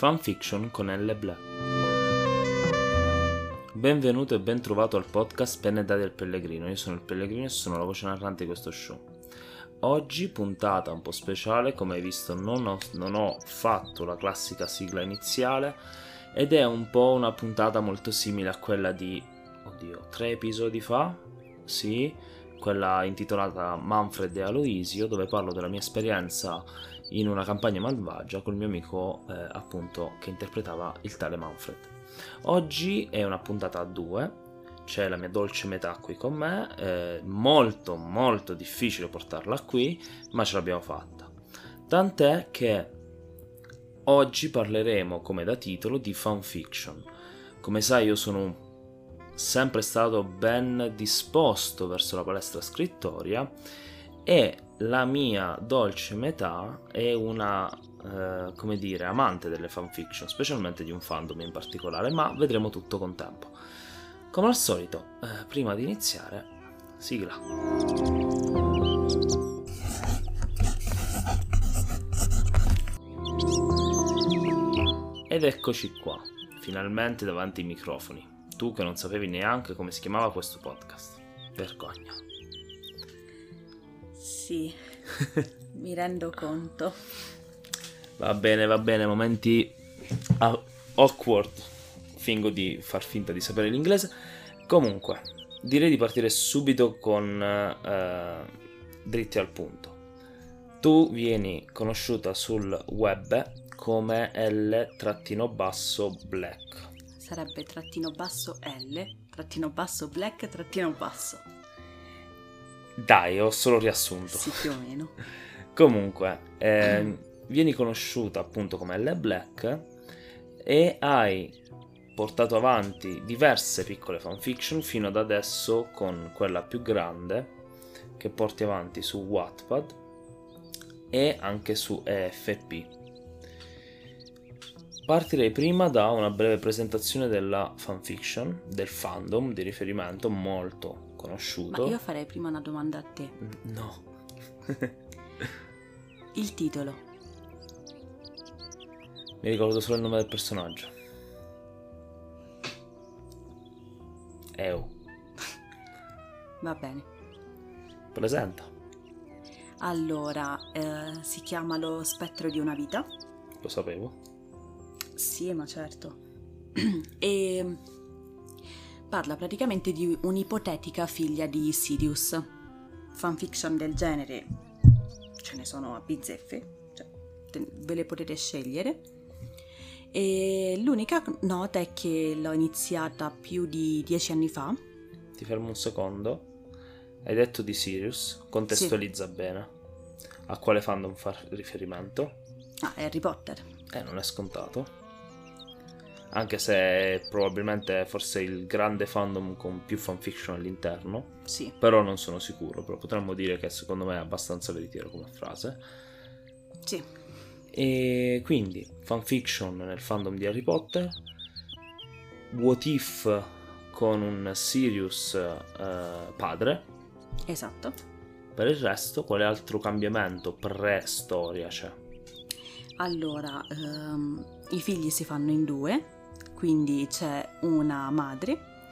Fanfiction con L. Black. Benvenuto e ben trovato al podcast Penne del Pellegrino. Io sono il Pellegrino e sono la voce narrante di questo show. Oggi puntata un po' speciale, come hai visto non ho, non ho fatto la classica sigla iniziale ed è un po' una puntata molto simile a quella di, oddio, tre episodi fa, sì, quella intitolata Manfred e Aloisio, dove parlo della mia esperienza in una campagna malvagia col mio amico eh, appunto che interpretava il tale Manfred. Oggi è una puntata a due, c'è la mia dolce metà qui con me, è molto molto difficile portarla qui, ma ce l'abbiamo fatta. Tant'è che oggi parleremo come da titolo di fanfiction. Come sai io sono sempre stato ben disposto verso la palestra scrittoria e la mia dolce metà è una, eh, come dire, amante delle fanfiction, specialmente di un fandom in particolare, ma vedremo tutto con tempo. Come al solito, eh, prima di iniziare, sigla. Ed eccoci qua, finalmente davanti ai microfoni tu che non sapevi neanche come si chiamava questo podcast. Vergogna. Sì, mi rendo conto. Va bene, va bene, momenti awkward. Fingo di far finta di sapere l'inglese. Comunque, direi di partire subito con uh, dritti al punto. Tu vieni conosciuta sul web come L-black sarebbe trattino basso L, trattino basso black, trattino basso. Dai, ho solo riassunto. Sì, più o meno. Comunque, eh, vieni conosciuta appunto come L Black e hai portato avanti diverse piccole fanfiction fino ad adesso con quella più grande che porti avanti su Wattpad e anche su EFP Partirei prima da una breve presentazione della fanfiction, del fandom di riferimento molto conosciuto. Ma io farei prima una domanda a te. No. il titolo. Mi ricordo solo il nome del personaggio. Eo. Va bene. Presenta. Allora, eh, si chiama Lo spettro di una vita. Lo sapevo. Sì, ma certo. e parla praticamente di un'ipotetica figlia di Sirius. Fanfiction del genere ce ne sono a bizzeffe, cioè ve le potete scegliere. E l'unica nota è che l'ho iniziata più di dieci anni fa. Ti fermo un secondo. Hai detto di Sirius, contestualizza sì. bene. A quale fandom fa riferimento? Ah, Harry Potter. Eh, non è scontato anche se è probabilmente forse il grande fandom con più fanfiction all'interno. Sì. Però non sono sicuro, però potremmo dire che secondo me è abbastanza veritiero come frase. Sì. E quindi fanfiction nel fandom di Harry Potter, What If con un Sirius uh, padre. Esatto. Per il resto, quale altro cambiamento pre-storia c'è? Allora, um, i figli si fanno in due, quindi c'è una madre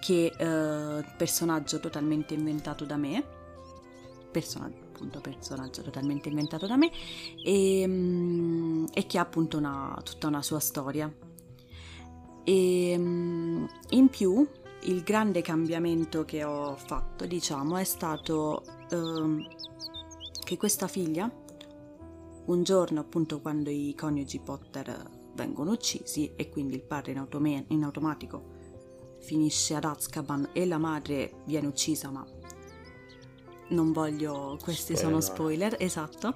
che eh, personaggio totalmente inventato da me, personaggio, appunto personaggio totalmente inventato da me e, mm, e che ha appunto una, tutta una sua storia. E mm, in più il grande cambiamento che ho fatto, diciamo, è stato eh, che questa figlia, un giorno appunto quando i coniugi Potter vengono uccisi e quindi il padre in, autome- in automatico finisce ad Azkaban e la madre viene uccisa ma non voglio questi spoiler. sono spoiler esatto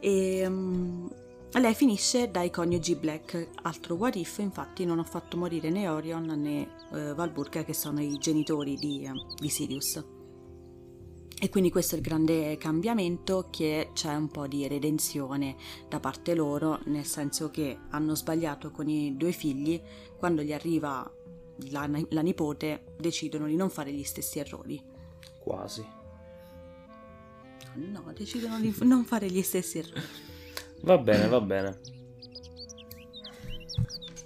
e um, lei finisce dai coniugi Black altro what if infatti non ho fatto morire né Orion né uh, Valburga che sono i genitori di, uh, di Sirius e quindi questo è il grande cambiamento che c'è un po' di redenzione da parte loro, nel senso che hanno sbagliato con i due figli, quando gli arriva la, la nipote decidono di non fare gli stessi errori. Quasi. No, decidono di non fare gli stessi errori. Va bene, va bene.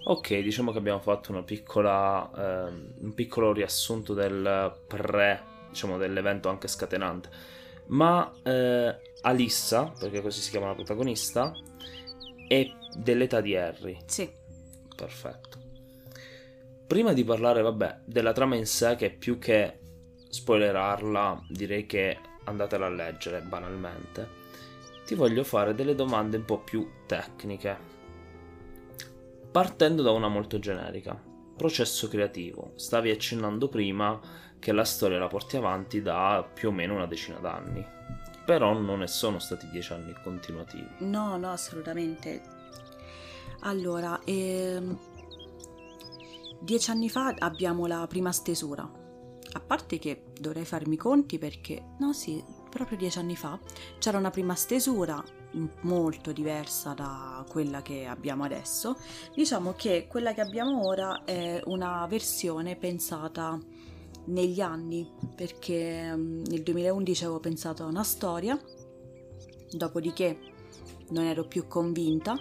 Ok, diciamo che abbiamo fatto una piccola, ehm, un piccolo riassunto del pre, diciamo dell'evento anche scatenante. Ma eh, Alissa, perché così si chiama la protagonista, è dell'età di Harry. Sì. Perfetto. Prima di parlare, vabbè, della trama in sé, che più che spoilerarla, direi che andatela a leggere banalmente, ti voglio fare delle domande un po' più tecniche Partendo da una molto generica. Processo creativo. Stavi accennando prima che la storia la porti avanti da più o meno una decina d'anni. Però non ne sono stati dieci anni continuativi. No, no, assolutamente. Allora, ehm, dieci anni fa abbiamo la prima stesura. A parte che dovrei farmi conti perché, no sì, proprio dieci anni fa c'era una prima stesura molto diversa da quella che abbiamo adesso. Diciamo che quella che abbiamo ora è una versione pensata negli anni, perché mm, nel 2011 avevo pensato a una storia, dopodiché non ero più convinta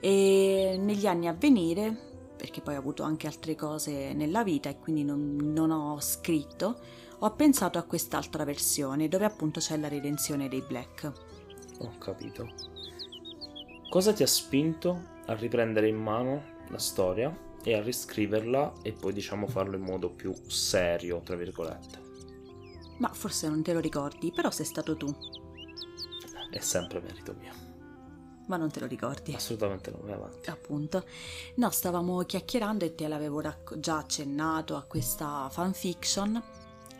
e negli anni a venire, perché poi ho avuto anche altre cose nella vita e quindi non, non ho scritto, ho pensato a quest'altra versione dove appunto c'è la redenzione dei Black. Ho capito. Cosa ti ha spinto a riprendere in mano la storia e a riscriverla e poi diciamo farlo in modo più serio, tra virgolette? Ma forse non te lo ricordi, però sei stato tu. È sempre merito mio. Ma non te lo ricordi? Assolutamente no, vai avanti. Appunto. No, stavamo chiacchierando e te l'avevo racc- già accennato a questa fanfiction,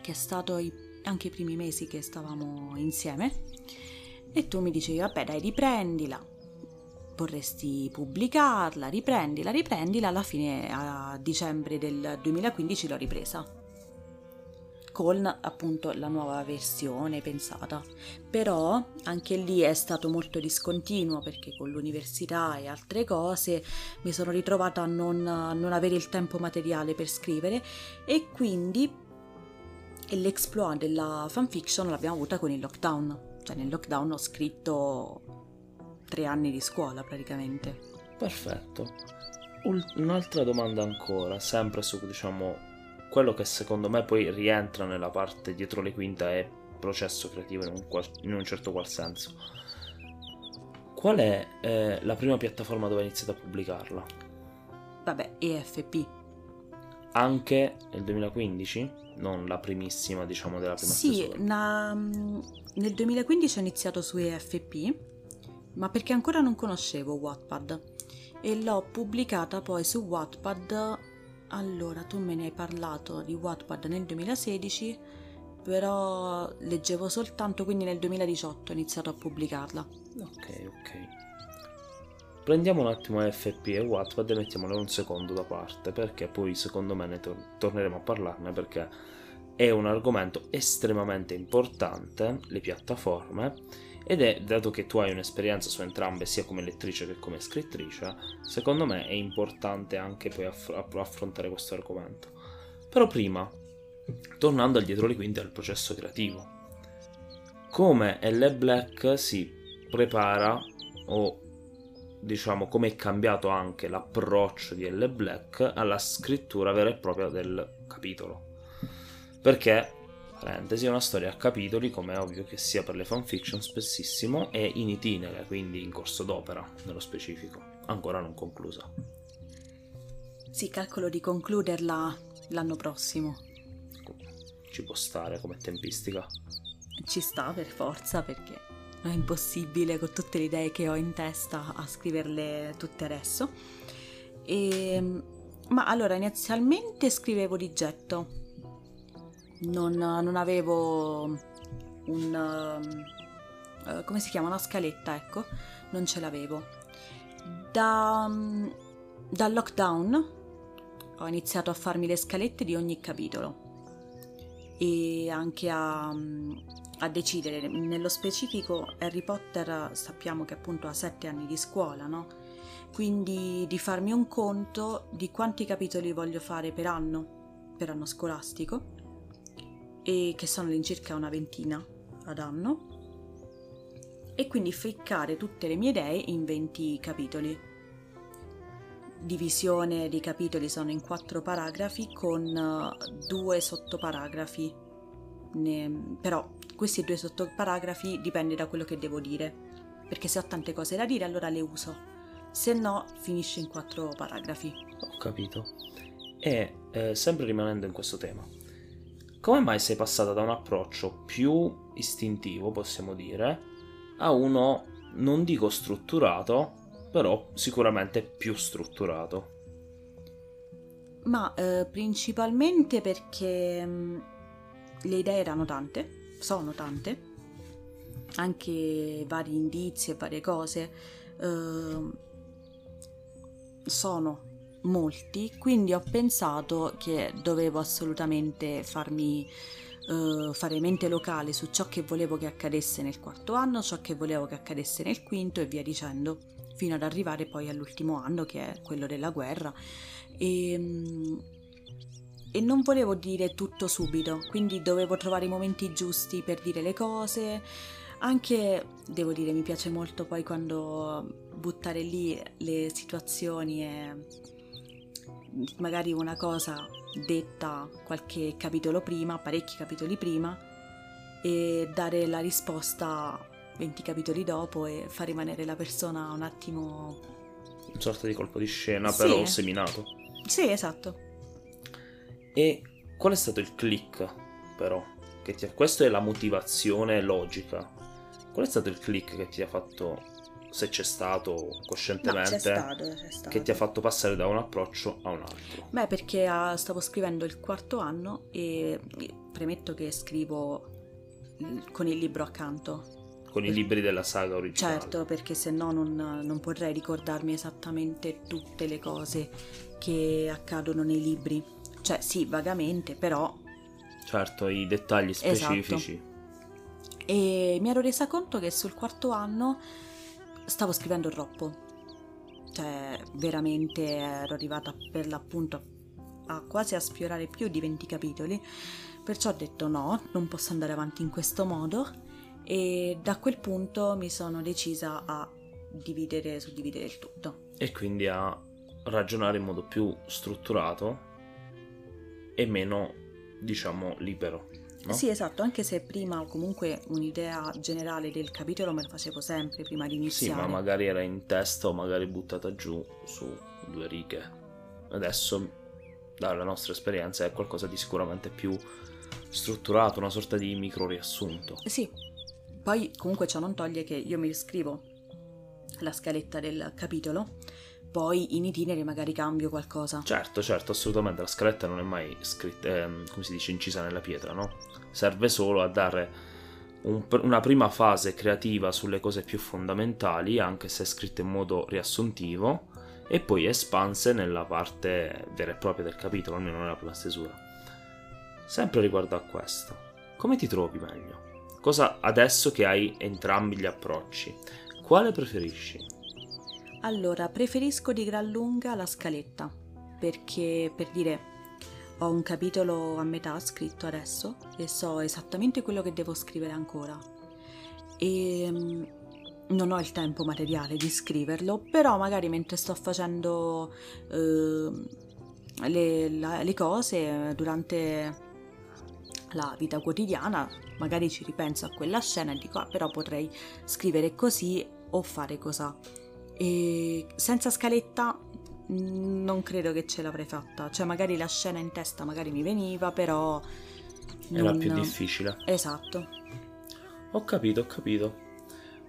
che è stato i- anche i primi mesi che stavamo insieme. E tu mi dicevi, vabbè dai, riprendila, vorresti pubblicarla, riprendila, riprendila, alla fine a dicembre del 2015 l'ho ripresa. Con appunto la nuova versione pensata. Però anche lì è stato molto discontinuo perché con l'università e altre cose mi sono ritrovata a non, a non avere il tempo materiale per scrivere. E quindi l'exploit della fanfiction l'abbiamo avuta con il lockdown. Cioè nel lockdown ho scritto tre anni di scuola praticamente. Perfetto. Un'altra domanda ancora, sempre su diciamo quello che secondo me poi rientra nella parte dietro le quinte è processo creativo in un, qual- in un certo qual senso. Qual è eh, la prima piattaforma dove hai iniziato a pubblicarla? Vabbè, EFP. Anche nel 2015? Non la primissima, diciamo, della prima Sì, na, nel 2015 ho iniziato su EFP, ma perché ancora non conoscevo Wattpad e l'ho pubblicata poi su Wattpad. Allora, tu me ne hai parlato di Wattpad nel 2016, però leggevo soltanto, quindi nel 2018 ho iniziato a pubblicarla. Ok, ok. Prendiamo un attimo EFP e Wattpad e mettiamole un secondo da parte, perché poi secondo me ne tor- torneremo a parlarne perché è un argomento estremamente importante, le piattaforme, ed è, dato che tu hai un'esperienza su entrambe, sia come lettrice che come scrittrice, secondo me è importante anche poi aff- affrontare questo argomento. Però prima, tornando al dietro le quinte del processo creativo, come L. Black si prepara o diciamo come è cambiato anche l'approccio di L. Black alla scrittura vera e propria del capitolo perché parentesi, una storia a capitoli, come è ovvio che sia per le fanfiction spessissimo, e in itinere, quindi in corso d'opera, nello specifico, ancora non conclusa. Sì, calcolo di concluderla l'anno prossimo. Ci può stare come tempistica. Ci sta per forza perché è impossibile con tutte le idee che ho in testa a scriverle tutte adesso. E, ehm, ma allora inizialmente scrivevo di getto non, non avevo un... Uh, come si chiama? Una scaletta, ecco, non ce l'avevo. Da, dal lockdown ho iniziato a farmi le scalette di ogni capitolo e anche a, a, decidere. Nello specifico Harry Potter sappiamo che appunto ha sette anni di scuola, no? Quindi di farmi un conto di quanti capitoli voglio fare per anno, per anno scolastico e che sono all'incirca una ventina ad anno e quindi ficcare tutte le mie idee in 20 capitoli. divisione dei capitoli sono in quattro paragrafi con eh, due sottoparagrafi. Ne, però questi due sottoparagrafi dipende da quello che devo dire, perché se ho tante cose da dire allora le uso, se no finisce in quattro paragrafi. Ho capito. E eh, sempre rimanendo in questo tema, come mai sei passata da un approccio più istintivo, possiamo dire, a uno non dico strutturato, però sicuramente più strutturato? Ma eh, principalmente perché mh, mm, le idee erano tante, sono tante, anche vari indizi e varie cose eh, sono molti, quindi ho pensato che dovevo assolutamente farmi uh, fare mente locale su ciò che volevo che accadesse nel quarto anno, ciò che volevo che accadesse nel quinto e via dicendo, fino ad arrivare poi all'ultimo anno che è quello della guerra. E, ehm, e non volevo dire tutto subito, quindi dovevo trovare i momenti giusti per dire le cose. Anche, devo dire, mi piace molto poi quando buttare lì le situazioni e magari una cosa detta qualche capitolo prima, parecchi capitoli prima, e dare la risposta 20 capitoli dopo e far rimanere la persona un attimo... Un sorta di colpo di scena, sì. però seminato. Sì, esatto. E qual è stato il click, però? Che ti ha... Questa è la motivazione logica. Qual è stato il click che ti ha fatto se c'è stato coscientemente, no, c'è stato, c'è stato. che ti ha fatto passare da un approccio a un altro? Beh, perché uh, stavo scrivendo il quarto anno e premetto che scrivo con il libro accanto. Con i libri della saga originale. Certo, perché se no non, non potrei ricordarmi esattamente tutte le cose che accadono nei libri. Cioè, sì, vagamente, però... Certo, i dettagli specifici. Esatto. E mi ero resa conto che sul quarto anno stavo scrivendo troppo. Cioè, veramente ero arrivata per l'appunto a quasi a sfiorare più di 20 capitoli. Perciò ho detto no, non posso andare avanti in questo modo e da quel punto mi sono decisa a dividere, suddividere il tutto. E quindi a ragionare in modo più strutturato e meno, diciamo, libero no? Sì, esatto, anche se prima comunque un'idea generale del capitolo me la facevo sempre prima di iniziare. Sì, ma magari era in testa o magari buttata giù su due righe. Adesso, dalla nostra esperienza, è qualcosa di sicuramente più strutturato, una sorta di micro riassunto. Sì, poi comunque ciò non toglie che io mi scrivo la scaletta del capitolo poi in itinere magari cambio qualcosa. Certo, certo, assolutamente. La scaletta non è mai scritta, eh, come si dice, incisa nella pietra, no? Serve solo a dare un, una prima fase creativa sulle cose più fondamentali, anche se scritte in modo riassuntivo, e poi espanse nella parte vera e propria del capitolo, almeno nella prima stesura. Sempre riguardo a questo, come ti trovi meglio? Cosa adesso che hai entrambi gli approcci? Quale preferisci? Allora, preferisco di gran lunga la scaletta, perché per dire ho un capitolo a metà scritto adesso e so esattamente quello che devo scrivere ancora. E mm, non ho il tempo materiale di scriverlo, però magari mentre sto facendo eh, le, la, le cose durante la vita quotidiana, magari ci ripenso a quella scena e dico, ah, però potrei scrivere così o fare così e senza scaletta mm, non credo che ce l'avrei fatta. Cioè, magari la scena in testa magari mi veniva, però. Era non... più difficile. Esatto. Ho capito, ho capito.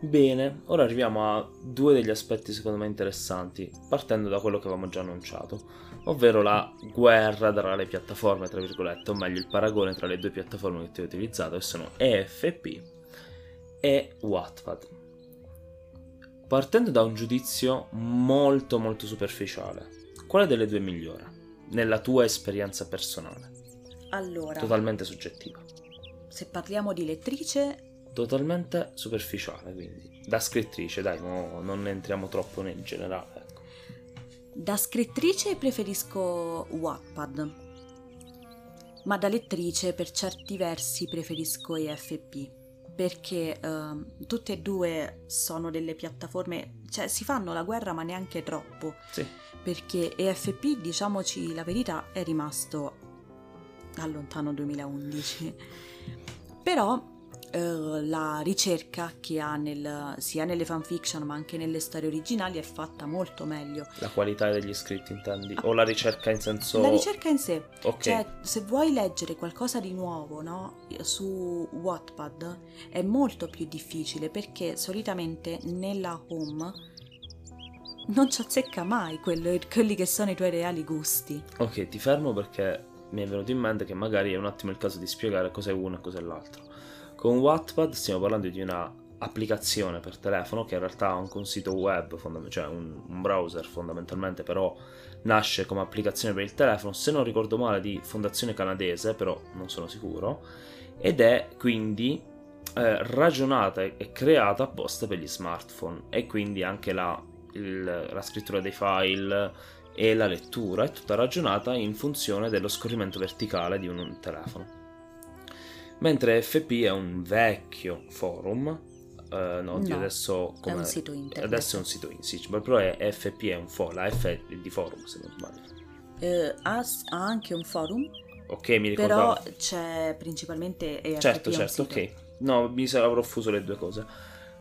Bene, ora arriviamo a due degli aspetti secondo me interessanti, partendo da quello che avevamo già annunciato, ovvero la guerra tra le piattaforme, tra virgolette, o meglio il paragone tra le due piattaforme che ti ho utilizzato, che sono EFP e Wattpad partendo da un giudizio molto molto superficiale, quale delle due migliora nella tua esperienza personale? Allora, totalmente soggettiva. Se parliamo di lettrice, totalmente superficiale, quindi da scrittrice, dai, no, non entriamo troppo nel generale. Ecco. Da scrittrice preferisco Wattpad, ma da lettrice per certi versi preferisco EFP perché ehm, tutte e due sono delle piattaforme, cioè si fanno la guerra ma neanche troppo, Sì. perché EFP, diciamoci la verità, è rimasto al lontano 2011. Però eh, la ricerca che ha nel- sia nelle fanfiction ma anche nelle storie originali è fatta molto meglio. La qualità degli scritti, intendi? O la ricerca in senso... La ricerca in sé, Ok. cioè se vuoi leggere qualcosa di nuovo no, su Wattpad è molto più difficile perché solitamente nella home non ci azzecca mai quello- quelli che sono i tuoi reali gusti. Ok, ti fermo perché mi è venuto in mente che magari è un attimo il caso di spiegare cos'è uno e cos'è l'altro. Con Wattpad stiamo parlando di una applicazione per telefono che in realtà anche un sito web, fondam- cioè un, un browser fondamentalmente, però nasce come applicazione per il telefono, se non ricordo male di fondazione canadese, però non sono sicuro, ed è quindi eh, ragionata e creata apposta per gli smartphone. E quindi anche la, il- la scrittura dei file e la lettura è tutta ragionata in funzione dello scorrimento verticale di un telefono. Mentre FP è un vecchio forum, eh, no, No, adesso È un sito internet. Adesso è un sito in sì, però è FP è un forum, la F è di forum se non sbaglio. Eh, ha, ha anche un forum, Ok, mi ricordavo. però c'è principalmente EFP certo, certo, ok. No, mi avrò fuso le due cose.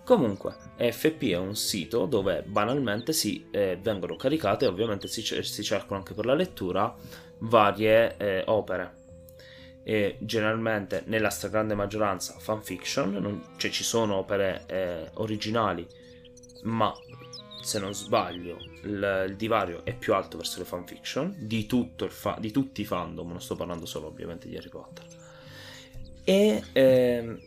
Comunque, FP è un sito dove banalmente si eh, vengono caricate, ovviamente si, si cercano anche per la lettura, varie eh, opere. E generalmente, nella stragrande maggioranza, fanfiction, non- cioè ci sono opere eh, originali, ma se non sbaglio, il, il divario è più alto verso le fanfiction di, fa- di tutti i fandom, non sto parlando solo ovviamente di Harry Potter. E ehm,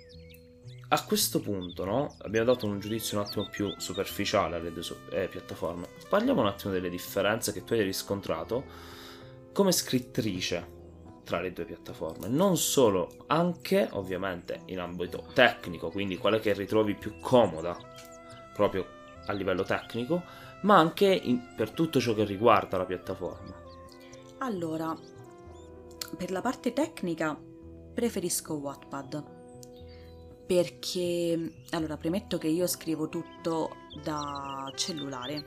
a questo punto, no, abbiamo dato un giudizio un attimo più superficiale alle due eh, piattaforme. Parliamo un attimo delle differenze che tu hai riscontrato come scrittrice tra le due piattaforme. Non solo, anche ovviamente in ambito tecnico, quindi quale che ritrovi più comoda proprio a livello tecnico, ma anche in- per tutto ciò che riguarda la piattaforma. Allora, per la parte tecnica preferisco Wattpad perché, allora, premetto che io scrivo tutto da cellulare.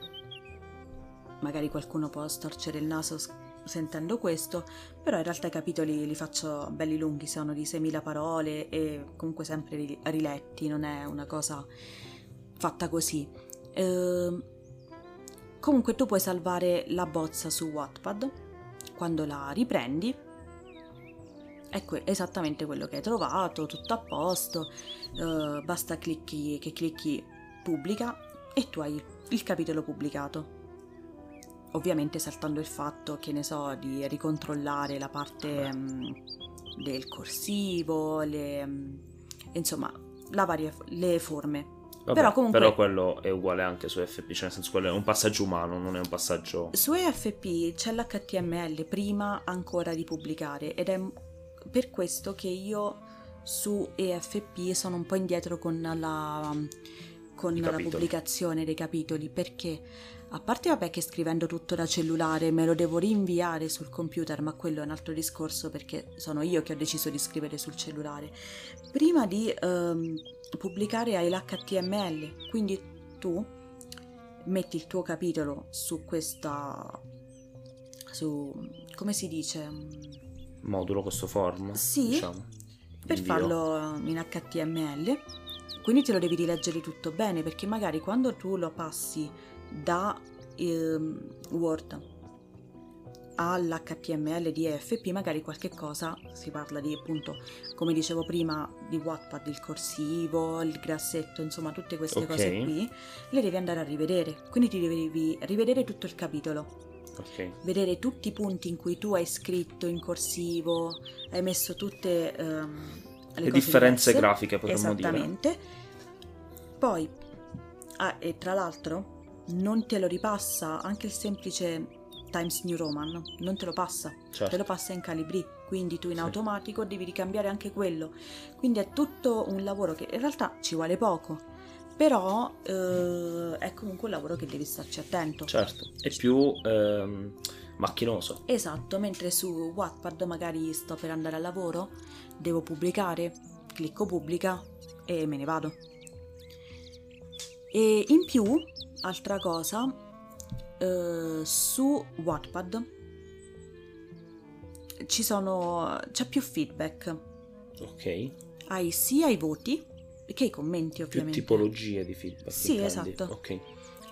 Magari qualcuno può storcere il naso sentendo questo, però in realtà i capitoli li faccio belli lunghi, sono di 6.000 parole e comunque sempre ri- riletti, non è una cosa fatta così. Ehm, comunque tu puoi salvare la bozza su Wattpad quando la riprendi que- esattamente quello che hai trovato, tutto a posto, eh, basta clicchi, che clicchi pubblica e tu hai il capitolo pubblicato. Ovviamente saltando il fatto, che ne so, di ricontrollare la parte mm, del corsivo, le, mm, insomma, la varia, le forme. Vabbè, Però comunque- però quello è uguale anche su FP, cioè nel senso quello è un passaggio umano, non è un passaggio... Su EFP c'è l'HTML prima ancora di pubblicare ed è per questo che io su EFP sono un po' indietro con la, con la pubblicazione dei capitoli perché a parte vabbè che scrivendo tutto da cellulare me lo devo rinviare sul computer ma quello è un altro discorso perché sono io che ho deciso di scrivere sul cellulare prima di ehm, pubblicare hai l'HTML quindi tu metti il tuo capitolo su questa su come si dice modulo, questo form, Sì, diciamo. per Invio. farlo in HTML quindi te lo devi rileggere tutto bene perché magari quando tu lo passi da ehm, Word all'HTML di EFP magari qualche cosa si parla di appunto come dicevo prima di Wattpad il corsivo il grassetto insomma tutte queste Ok. cose qui le devi andare a rivedere. Quindi ti devi rivedere tutto il capitolo. Ok, vedere tutti i punti in cui tu hai scritto in corsivo, hai messo tutte ehm, le, differenze diverse. grafiche potremmo dire. Esattamente. Poi, ah, e tra l'altro, non te lo ripassa anche il semplice Times New Roman, non te lo passa, Certo. te lo passa in Calibri, quindi tu in Sì. automatico devi ricambiare anche quello. Quindi è tutto un lavoro che in realtà ci vuole poco, però eh, è comunque un lavoro che devi starci attento. Certo, è più ehm, macchinoso. Esatto, mentre su Wattpad magari sto per andare al lavoro, devo pubblicare, clicco pubblica, e me ne vado. E in più, altra cosa, eh, su Wattpad ci sono, c'è più feedback. Ok. Hai sia i voti che i commenti ovviamente. Più tipologie di feedback. Sì, intendi? esatto. Ok.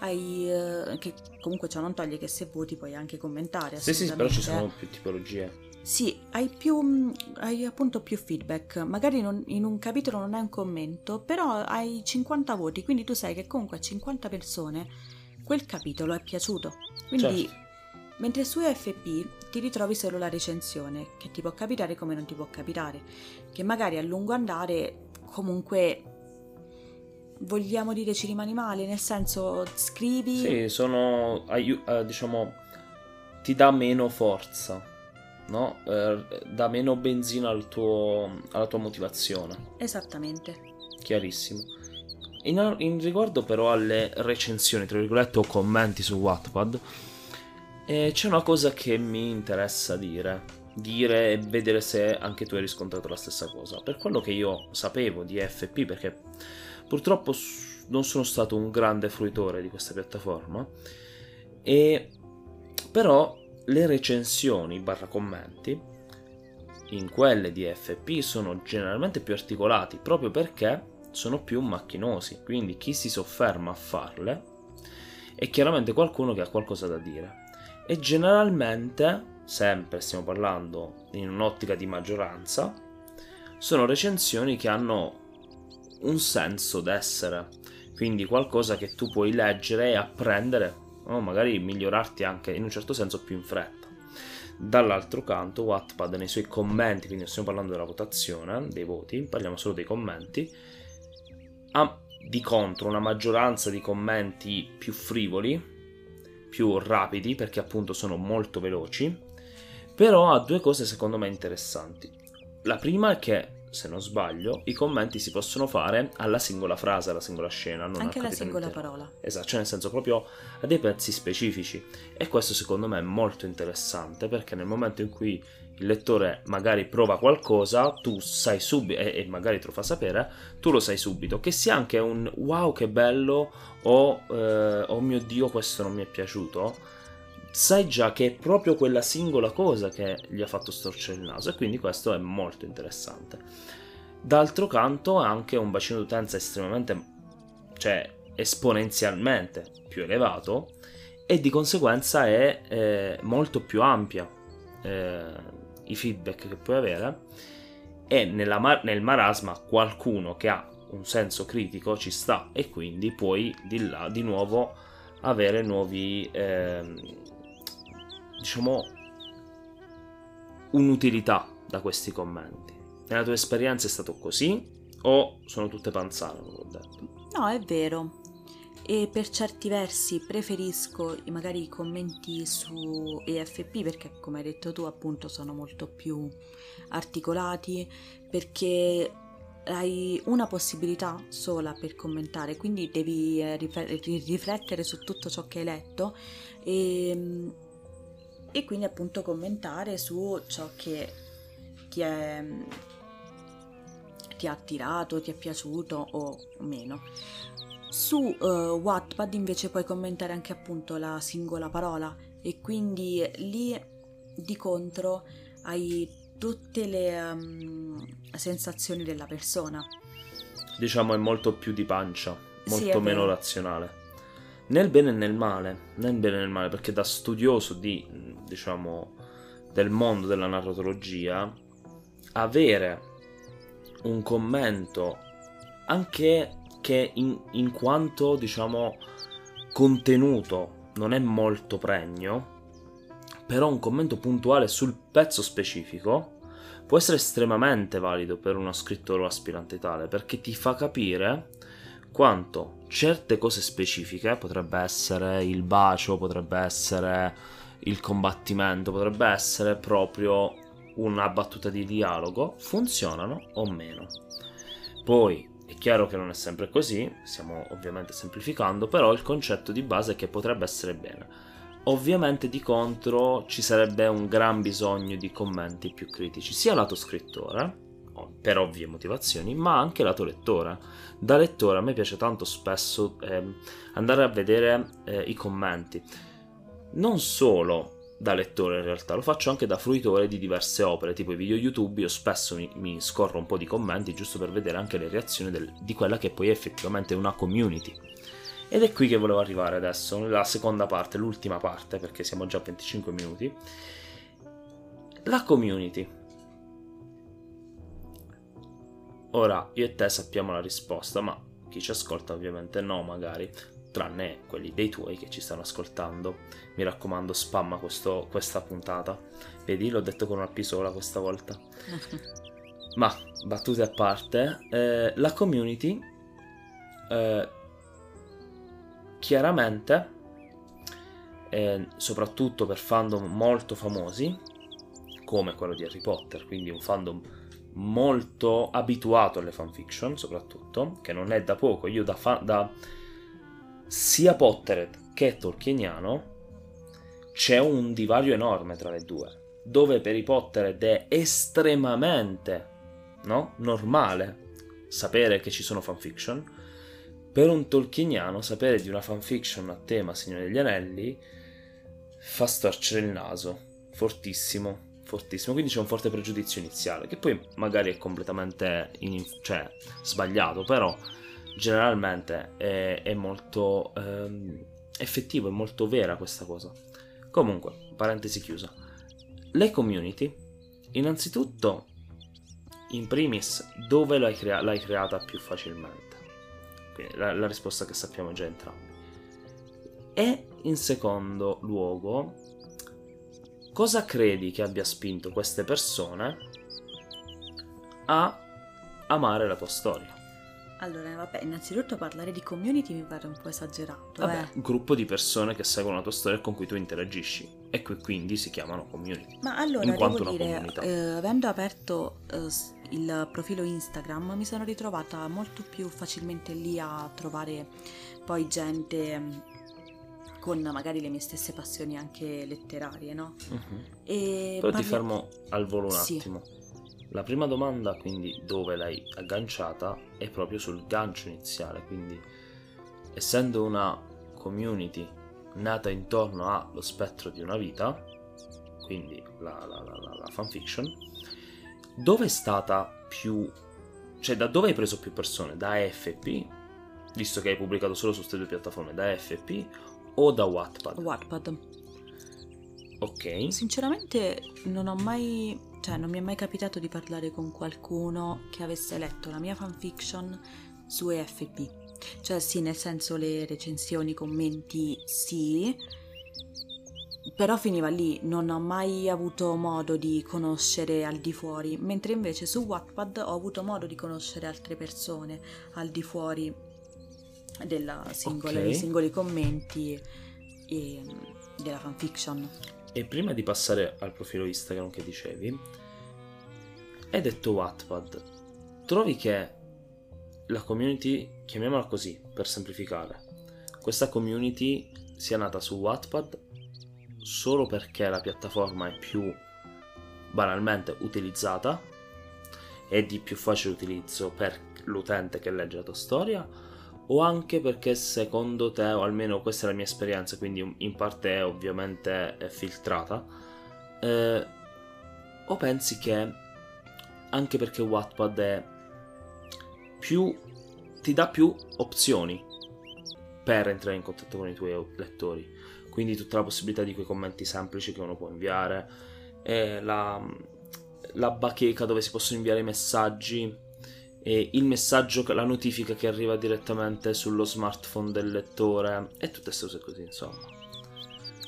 Hai, eh, che comunque ciò non toglie che se voti puoi anche commentare. Sì, sì, però ci sono più tipologie. Sì, hai più mh, hai appunto più feedback. Magari non- in un capitolo non hai un commento, però hai 50 voti, quindi tu sai che comunque a 50 persone quel capitolo è piaciuto. Quindi Certo. mentre su FP ti ritrovi solo la recensione, che ti può capitare come non ti può capitare, che magari a lungo andare comunque vogliamo dire ci rimani male, nel senso scrivi Sì, sono, aiu- eh, diciamo, ti dà meno forza, no? Eh, dà meno benzina al tuo- alla tua motivazione, esattamente. chiarissimo. In, in riguardo però alle recensioni, tra virgolette, o commenti su Wattpad, eh, c'è una cosa che mi interessa dire, dire e vedere se anche tu hai riscontrato la stessa cosa. Per quello che io sapevo di FP, perché purtroppo non sono stato un grande fruitore di questa piattaforma, e però le recensioni barra commenti in quelle di FP sono generalmente più articolati proprio perché sono più macchinosi, quindi chi si sofferma a farle è chiaramente qualcuno che ha qualcosa da dire. E generalmente, sempre stiamo parlando in un'ottica di maggioranza, sono recensioni che hanno un senso d'essere, quindi qualcosa che tu puoi leggere e apprendere, o magari migliorarti anche in un certo senso più in fretta. Dall'altro canto, Wattpad nei suoi commenti, quindi non stiamo parlando della votazione, dei voti, parliamo solo dei commenti, ha di contro una maggioranza di commenti più frivoli, più rapidi, perché appunto sono molto veloci, però ha due cose secondo me interessanti. La prima è che, se non sbaglio, i commenti si possono fare alla singola frase, alla singola scena, non Anche al la capitolo singola intero. parola. Esatto, cioè nel senso proprio a dei pezzi specifici. E questo secondo me è molto interessante perché nel momento in cui il lettore magari prova qualcosa, tu sai subito, e, e magari te lo fa sapere, tu lo sai subito. Che sia anche un wow che bello o eh, oh mio dio questo non mi è piaciuto, sai già che è proprio quella singola cosa che gli ha fatto storcere il naso e quindi questo è molto interessante. D'altro canto ha anche un bacino d'utenza estremamente, cioè esponenzialmente più elevato e di conseguenza è eh, molto più ampia eh, i feedback che puoi avere e mar- nel marasma qualcuno che ha un senso critico ci sta e quindi puoi di là di nuovo avere nuovi ehm, diciamo un'utilità da questi commenti nella tua esperienza è stato così o sono tutte panzane come ho detto No, è vero. E per certi versi preferisco magari i commenti su EFP perché, come hai detto tu, appunto sono molto più articolati perché hai una possibilità sola per commentare, quindi devi eh, riflettere su tutto ciò che hai letto e, e quindi appunto commentare su ciò che ti è ti ha attirato, ti è piaciuto o meno. Su eh, Wattpad invece puoi commentare anche appunto la singola parola e quindi lì di contro hai tutte le ehm, sensazioni della persona. diciamo è molto più di pancia, Sì, molto è meno razionale. Nel bene e nel male, nel bene e nel male, perché da studioso di, diciamo, del mondo della narratologia, avere un commento anche che in, in quanto, diciamo, contenuto non è molto pregno, però un commento puntuale sul pezzo specifico può essere estremamente valido per uno scrittore o aspirante tale perché ti fa capire quanto certe cose specifiche, potrebbe essere il bacio, potrebbe essere il combattimento, potrebbe essere proprio una battuta di dialogo, funzionano o meno. Poi è chiaro che non è sempre così, stiamo ovviamente semplificando, però il concetto di base è che potrebbe essere bene. Ovviamente di contro ci sarebbe un gran bisogno di commenti più critici, sia lato scrittore, per ovvie motivazioni, ma anche lato lettore. Da lettore a me piace tanto spesso eh, andare a vedere eh, i commenti, non solo da lettore in realtà, lo faccio anche da fruitore di diverse opere, tipo i video YouTube, io spesso mi, mi scorro un po' di commenti giusto per vedere anche le reazioni del, di quella che poi è effettivamente una community. Ed è qui che volevo arrivare adesso, la seconda parte, l'ultima parte, perché siamo già a 25 minuti. La community. Ora, io e te sappiamo la risposta, ma chi ci ascolta ovviamente no, magari tranne quelli dei tuoi che ci stanno ascoltando. Mi raccomando, spamma questo, questa puntata. Vedi, l'ho detto con una P sola questa volta. Ma, battute a parte, eh, la community eh, chiaramente, eh, soprattutto per fandom molto famosi, come quello di Harry Potter, quindi un fandom molto abituato alle fanfiction, soprattutto, che non è da poco. Io da, fa- da sia Pottered che Tolkieniano c'è un divario enorme tra le due, dove per i Pottered è estremamente no? normale sapere che ci sono fanfiction, per un Tolkieniano sapere di una fanfiction a tema Signore degli Anelli fa storcere il naso, fortissimo, fortissimo, quindi c'è un forte pregiudizio iniziale, che poi magari è completamente in, cioè, sbagliato, però generalmente è, è molto ehm, effettivo, è molto vera questa cosa. Comunque, parentesi chiusa. Le community, innanzitutto, in primis, dove l'hai, crea- l'hai creata più facilmente? Quindi la, la risposta che sappiamo già entrambi. E in secondo luogo, cosa credi che abbia spinto queste persone a amare la tua storia? Allora, vabbè, innanzitutto parlare di community mi pare un po' esagerato. Vabbè, eh. un gruppo di persone che seguono la tua storia e con cui tu interagisci e quindi si chiamano community. Ma allora, in quanto una dire, comunità. eh, avendo aperto eh, il profilo Instagram, mi sono ritrovata molto più facilmente lì a trovare poi gente con magari le mie stesse passioni anche letterarie, no? E Però ti parli- fermo al volo un Sì. attimo. La prima domanda, quindi, dove l'hai agganciata, è proprio sul gancio iniziale. Quindi, essendo una community nata intorno allo spettro di una vita, quindi la, la- la- la- la fanfiction, dove è stata più... cioè da dove hai preso più persone? Da AFP, visto che hai pubblicato solo su queste due piattaforme, da AFP o da Wattpad? Wattpad. Ok. Sinceramente non ho mai, cioè non mi è mai capitato di parlare con qualcuno che avesse letto la mia fanfiction su EFP. Cioè sì, nel senso le recensioni, i commenti sì, però finiva lì, non ho mai avuto modo di conoscere al di fuori, mentre invece su Wattpad ho avuto modo di conoscere altre persone al di fuori della singola, Ok. dei singoli commenti e della fanfiction. E prima di passare al profilo Instagram che dicevi, hai detto Wattpad. Trovi che la community, chiamiamola così per semplificare, questa community sia nata su Wattpad solo perché la piattaforma è più banalmente utilizzata e di più facile utilizzo per l'utente che legge la tua storia o anche perché secondo te, o almeno questa è la mia esperienza, quindi in parte è ovviamente filtrata, eh, o pensi che anche perché Wattpad è più ti dà più opzioni per entrare in contatto con i tuoi lettori, quindi tutta la possibilità di quei commenti semplici che uno può inviare, la, la bacheca dove si possono inviare i messaggi e il messaggio, la notifica che arriva direttamente sullo smartphone del lettore e tutte queste cose così, insomma.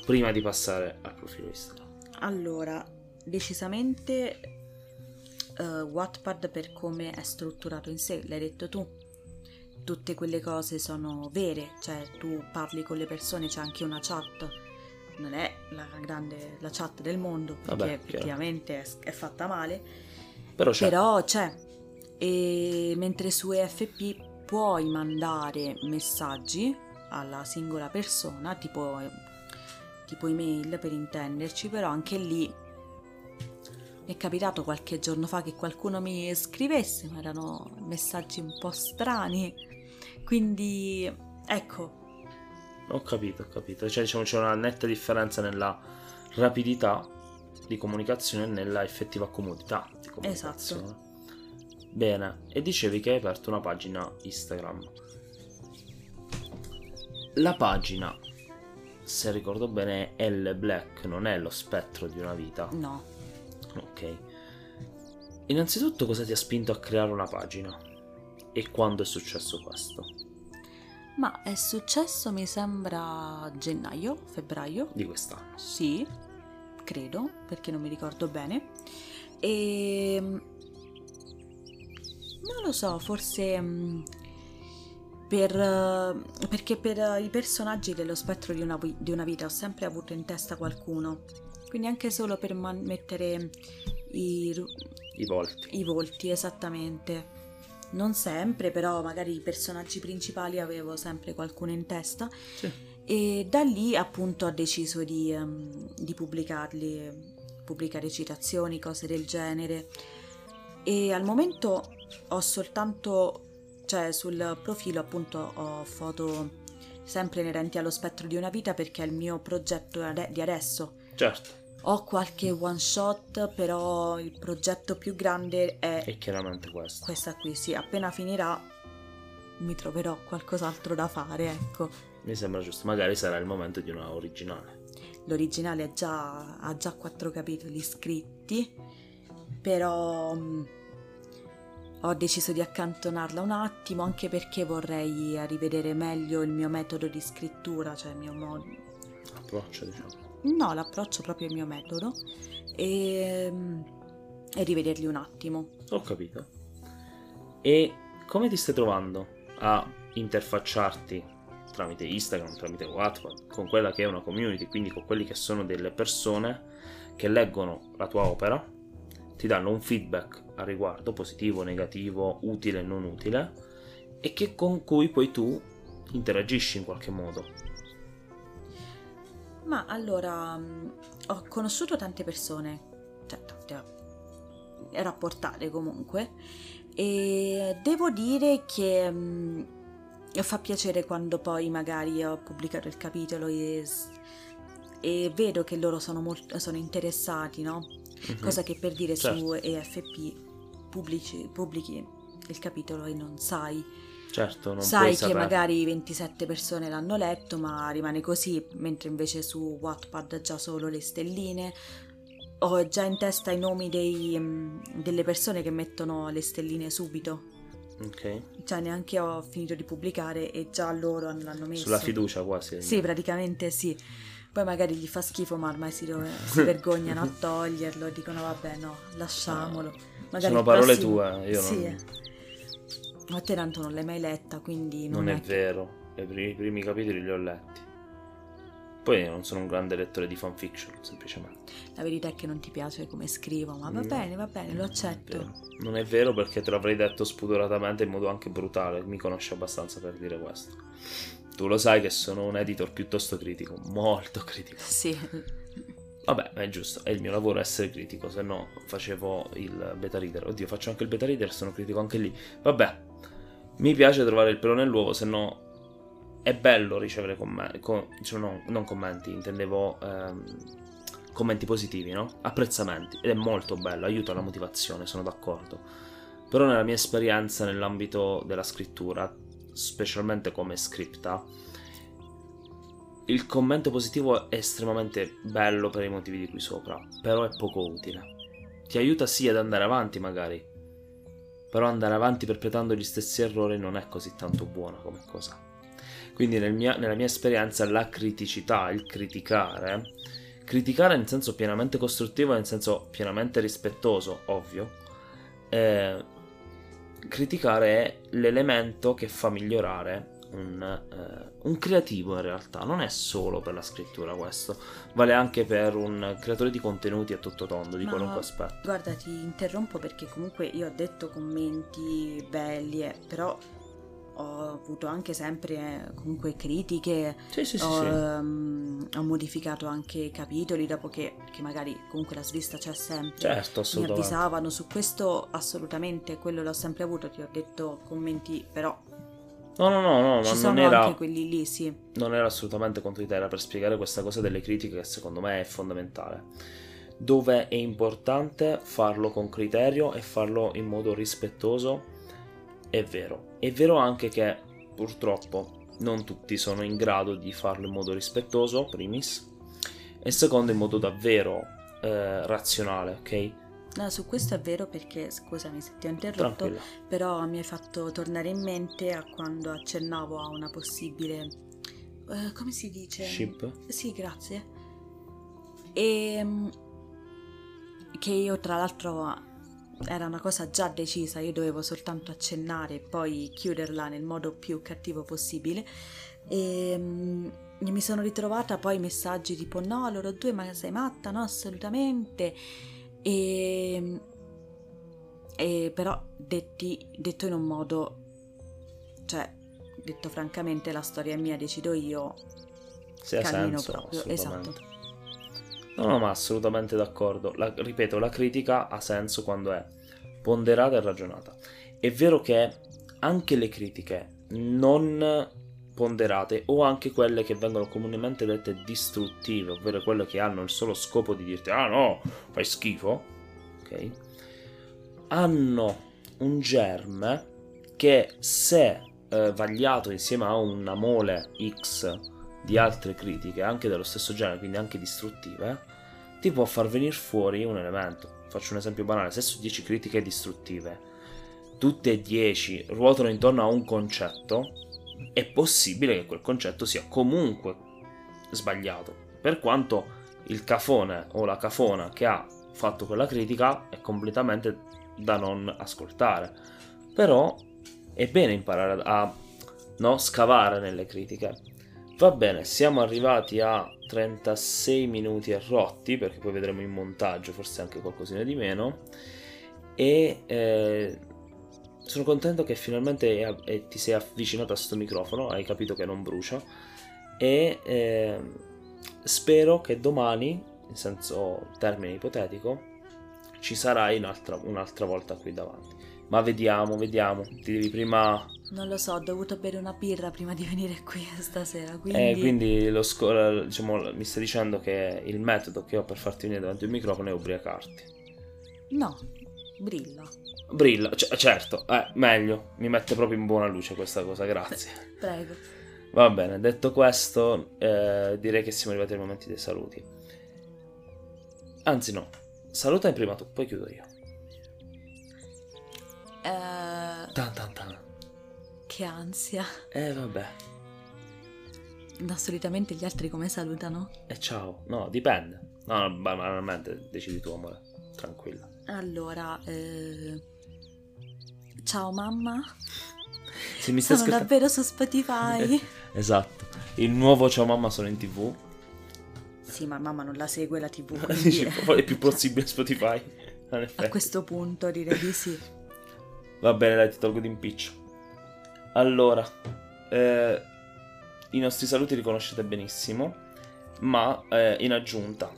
Prima di passare al profilo Instagram. Allora, decisamente eh, Wattpad per come è strutturato in sé, l'hai detto tu. Tutte quelle cose sono vere, cioè tu parli con le persone, c'è anche una chat. Non è la grande la chat del mondo, perché Vabbè, effettivamente è, è fatta male, Però c'è però c'è. E mentre su EFP puoi mandare messaggi alla singola persona, tipo, tipo email per intenderci, però anche lì mi è capitato qualche giorno fa che qualcuno mi scrivesse, ma erano messaggi un po' strani. Quindi, ecco. Ho capito, ho capito. Cioè, diciamo, c'è una netta differenza nella rapidità di comunicazione e nella effettiva comodità di comunicazione. Esatto. Bene, e dicevi che hai aperto una pagina Instagram. La pagina, se ricordo bene, è L Black, non è lo spettro di una vita. No. Ok. Innanzitutto cosa ti ha spinto a creare una pagina? E quando è successo questo? Ma è successo, mi sembra, gennaio, febbraio. Di quest'anno. Sì, credo, perché non mi ricordo bene. E non lo so, forse mm, per, eh, perché per eh, i personaggi dello spettro di una, vi- di una vita ho sempre avuto in testa qualcuno. Quindi anche solo per man- mettere i, ru- I volti. i volti, esattamente. Non sempre, però magari i personaggi principali avevo sempre qualcuno in testa. Sì. E da lì appunto ho deciso di, ehm, di pubblicarli, pubblicare citazioni, cose del genere. E al momento ho soltanto, cioè sul profilo appunto ho foto sempre inerenti allo spettro di una vita perché è il mio progetto di adesso. Certo. Ho qualche one shot, però il progetto più grande è E chiaramente questo. questa qui, sì, appena finirà mi troverò qualcos'altro da fare, ecco. Mi sembra giusto. Magari sarà il momento di una originale. L'originale già, ha già quattro capitoli scritti, però mh, ho deciso di accantonarla un attimo, anche perché vorrei rivedere meglio il mio metodo di scrittura, cioè il mio modo... Approccio, diciamo. No, l'approccio proprio il mio metodo, e, mh, e rivederli un attimo. Ho capito. E come ti stai trovando a interfacciarti tramite Instagram, tramite WhatsApp, con quella che è una community, quindi con quelli che sono delle persone che leggono la tua opera, ti danno un feedback a riguardo, positivo, negativo, utile, non utile, e che con cui poi tu interagisci in qualche modo. Ma allora, mh, ho conosciuto tante persone, cioè tante rapportate comunque, e devo dire che mh, fa piacere quando poi magari ho pubblicato il capitolo e, e vedo che loro sono, molto, sono interessati, no? Mhm. Cosa che per dire su Certo. EFP pubblici- pubblichi il capitolo e non sai Certo, non sai che magari 27 persone l'hanno letto, ma rimane così, mentre invece su Wattpad già solo le stelline. Ho già in testa i nomi dei, mm, delle persone che mettono le stelline subito. Ok. Cioè, neanche ho finito di pubblicare e già loro l'hanno messo. Sulla fiducia quasi. Sì, praticamente sì. Poi magari gli fa schifo, ma ormai si, si vergognano a toglierlo e dicono vabbè no, lasciamolo. Magari Sono parole prossimo- tue, io sì. non... Ma te tanto non l'hai mai letta, quindi non, Non è che- vero, i primi, primi capitoli li ho letti. Poi non sono un grande lettore di fanfiction, semplicemente. La verità è che non ti piace come scrivo, ma va No. bene, va bene, lo Non è accetto. Non è vero perché te l'avrei detto spudoratamente in modo anche brutale, mi conosci abbastanza per dire questo. Tu lo sai che sono un editor piuttosto critico, molto critico. Sì, Vabbè, è giusto, è il mio lavoro essere critico, se no facevo il beta reader. Oddio, faccio anche il beta reader, sono critico anche lì. Vabbè, mi piace trovare il pelo nell'uovo, se no è bello ricevere commenti, cioè no, non commenti, intendevo ehm, commenti positivi, no? Apprezzamenti, ed è molto bello, aiuta la motivazione, sono d'accordo. Però nella mia esperienza nell'ambito della scrittura, specialmente come scripta, il commento positivo è estremamente bello per i motivi di cui sopra, però è poco utile. Ti aiuta sì ad andare avanti magari, però andare avanti perpetrando gli stessi errori non è così tanto buona come cosa. Quindi nel mia- nella mia esperienza la criticità, il criticare, criticare in senso pienamente costruttivo, nel senso pienamente rispettoso, ovvio, eh, criticare è l'elemento che fa migliorare un, eh, un creativo in realtà, non è solo per la scrittura questo, vale anche per un creatore di contenuti a tutto tondo, di Ma- qualunque aspetto. guarda, ti interrompo perché comunque io ho detto commenti belli, eh, però ho avuto anche sempre comunque critiche, Sì, sì, sì, ho, ehm, ho modificato anche i capitoli dopo che, che magari comunque la svista c'è sempre. Certo, Mi avvisavano su questo assolutamente, quello l'ho sempre avuto, ti ho detto commenti, però No, no, no, no, ma non sono era, anche quelli lì, sì. non era assolutamente contro di te, era per spiegare questa cosa delle critiche che secondo me è fondamentale. Dove è importante farlo con criterio e farlo in modo rispettoso, è vero. È vero anche che purtroppo non tutti sono in grado di farlo in modo rispettoso, primis, e secondo in modo davvero eh, razionale, ok? No, su questo è vero perché, scusami se ti ho interrotto, Tranquilla. però mi hai fatto tornare in mente a quando accennavo a una possibile... eh, come si dice? Ship? Sì, grazie. E che io tra l'altro era una cosa già decisa, io dovevo soltanto accennare e poi chiuderla nel modo più cattivo possibile. E mm, mi sono ritrovata poi messaggi tipo no, loro due, ma sei matta? No, assolutamente. E, e però detti, detto in un modo, cioè, detto francamente, la storia è mia, decido io, Se ha cammino senso, proprio, esatto. No, no, ma assolutamente d'accordo. La- ripeto, la critica ha senso quando è ponderata e ragionata. È vero che anche le critiche non ponderate o anche quelle che vengono comunemente dette distruttive, ovvero quelle che hanno il solo scopo di dirti ah no, fai schifo, ok? Hanno un germe che se eh, vagliato insieme a una mole X di altre critiche, anche dello stesso genere, quindi anche distruttive, ti può far venire fuori un elemento. Faccio un esempio banale, se su 10 critiche distruttive tutte e 10 ruotano intorno a un concetto, è possibile che quel concetto sia comunque sbagliato. Per quanto il cafone o la cafona che ha fatto quella critica è completamente da non ascoltare. Però è bene imparare a no, scavare nelle critiche. Va bene, siamo arrivati a 36 minuti e rotti, perché poi vedremo in montaggio forse anche qualcosina di meno. E eh, sono contento che finalmente è- è- ti sei avvicinato a sto microfono, hai capito che non brucia. E eh, spero che domani, in senso termine ipotetico, ci sarai un'altra, un'altra volta qui davanti. Ma vediamo, vediamo. Ti devi prima Non lo so, ho dovuto bere una birra prima di venire qui stasera, quindi... Eh, quindi lo sco- diciamo, mi stai dicendo che il metodo che ho per farti venire davanti al microfono è ubriacarti. No, brilla. Brilla, c- certo, eh, meglio, mi mette proprio in buona luce questa cosa, grazie. Prego. Va bene, detto questo, eh, direi che siamo arrivati ai momenti dei saluti. Anzi no, salutami prima tu, poi chiudo io. Eh, Tan tan tan. che ansia. Eh vabbè, No, solitamente gli altri come salutano? e ciao. No, dipende. No, no, banalmente decidi tu, amore. Tranquilla. Allora, eh... ciao mamma. Se mi stai Sono davvero su Spotify. Esatto. Il nuovo Ciao Mamma sono in tv. sì, ma mamma non la segue la tv. Dici, è più possibile Spotify. A questo punto direi di sì. Va bene, dai, ti tolgo d'impiccio. Allora, eh, i nostri saluti li conoscete benissimo, ma eh, in aggiunta.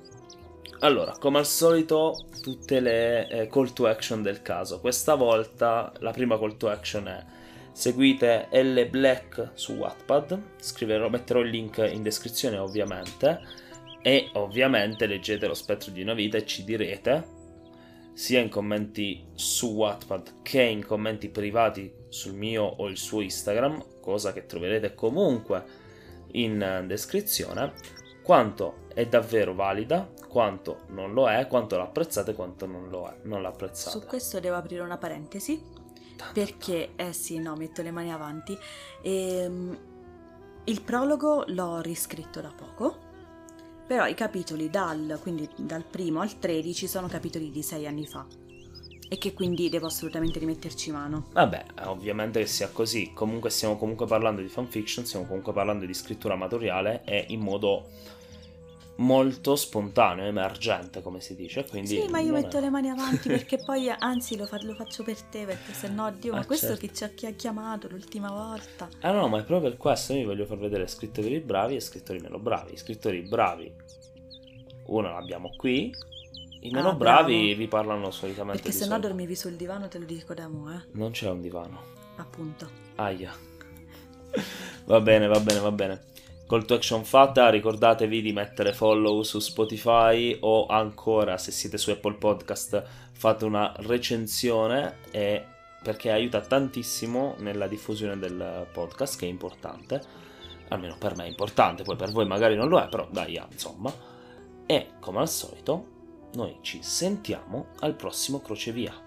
Allora, come al solito, tutte le eh, call to action del caso. Questa volta la prima call to action è seguite L Black su Wattpad, scriverò, metterò il link in descrizione ovviamente, e ovviamente leggete lo spettro di una vita e ci direte sia in commenti su Wattpad che in commenti privati sul mio o il suo Instagram, cosa che troverete comunque in descrizione, quanto è davvero valida, quanto non lo è, quanto l'apprezzate quanto non lo è, non l'apprezzate. Su questo devo aprire una parentesi. Tan, tan, Perché, eh sì, no, metto le mani avanti. Ehm, il prologo l'ho riscritto da poco, però i capitoli dal, quindi dal primo al 13 sono capitoli di sei anni fa e che quindi devo assolutamente rimetterci mano. Vabbè, ovviamente che sia così. Comunque stiamo comunque parlando di fanfiction, stiamo comunque parlando di scrittura amatoriale e in modo molto spontaneo, emergente, come si dice. Quindi sì, ma io metto è- le mani avanti perché poi, anzi, lo, fa- lo faccio per te perché se no, Dio, ma Ah, questo certo. che ci ha chi ha chiamato l'ultima volta. Ah no, ma è proprio per questo io vi voglio far vedere scrittori bravi e scrittori meno bravi. Scrittori bravi, uno l'abbiamo qui, i meno Ah, bravi bravo. vi parlano solitamente Perché se no dormivi sul divano, te lo dico da mo', eh. Non c'è un divano. Appunto. Aia. va bene, va bene, va bene. Call to action fatta, ricordatevi di mettere follow su Spotify o ancora se siete su Apple Podcast fate una recensione e- perché aiuta tantissimo nella diffusione del podcast che è importante, almeno per me è importante, poi per voi magari non lo è, però dai, ah, insomma. E come al solito noi ci sentiamo al prossimo crocevia.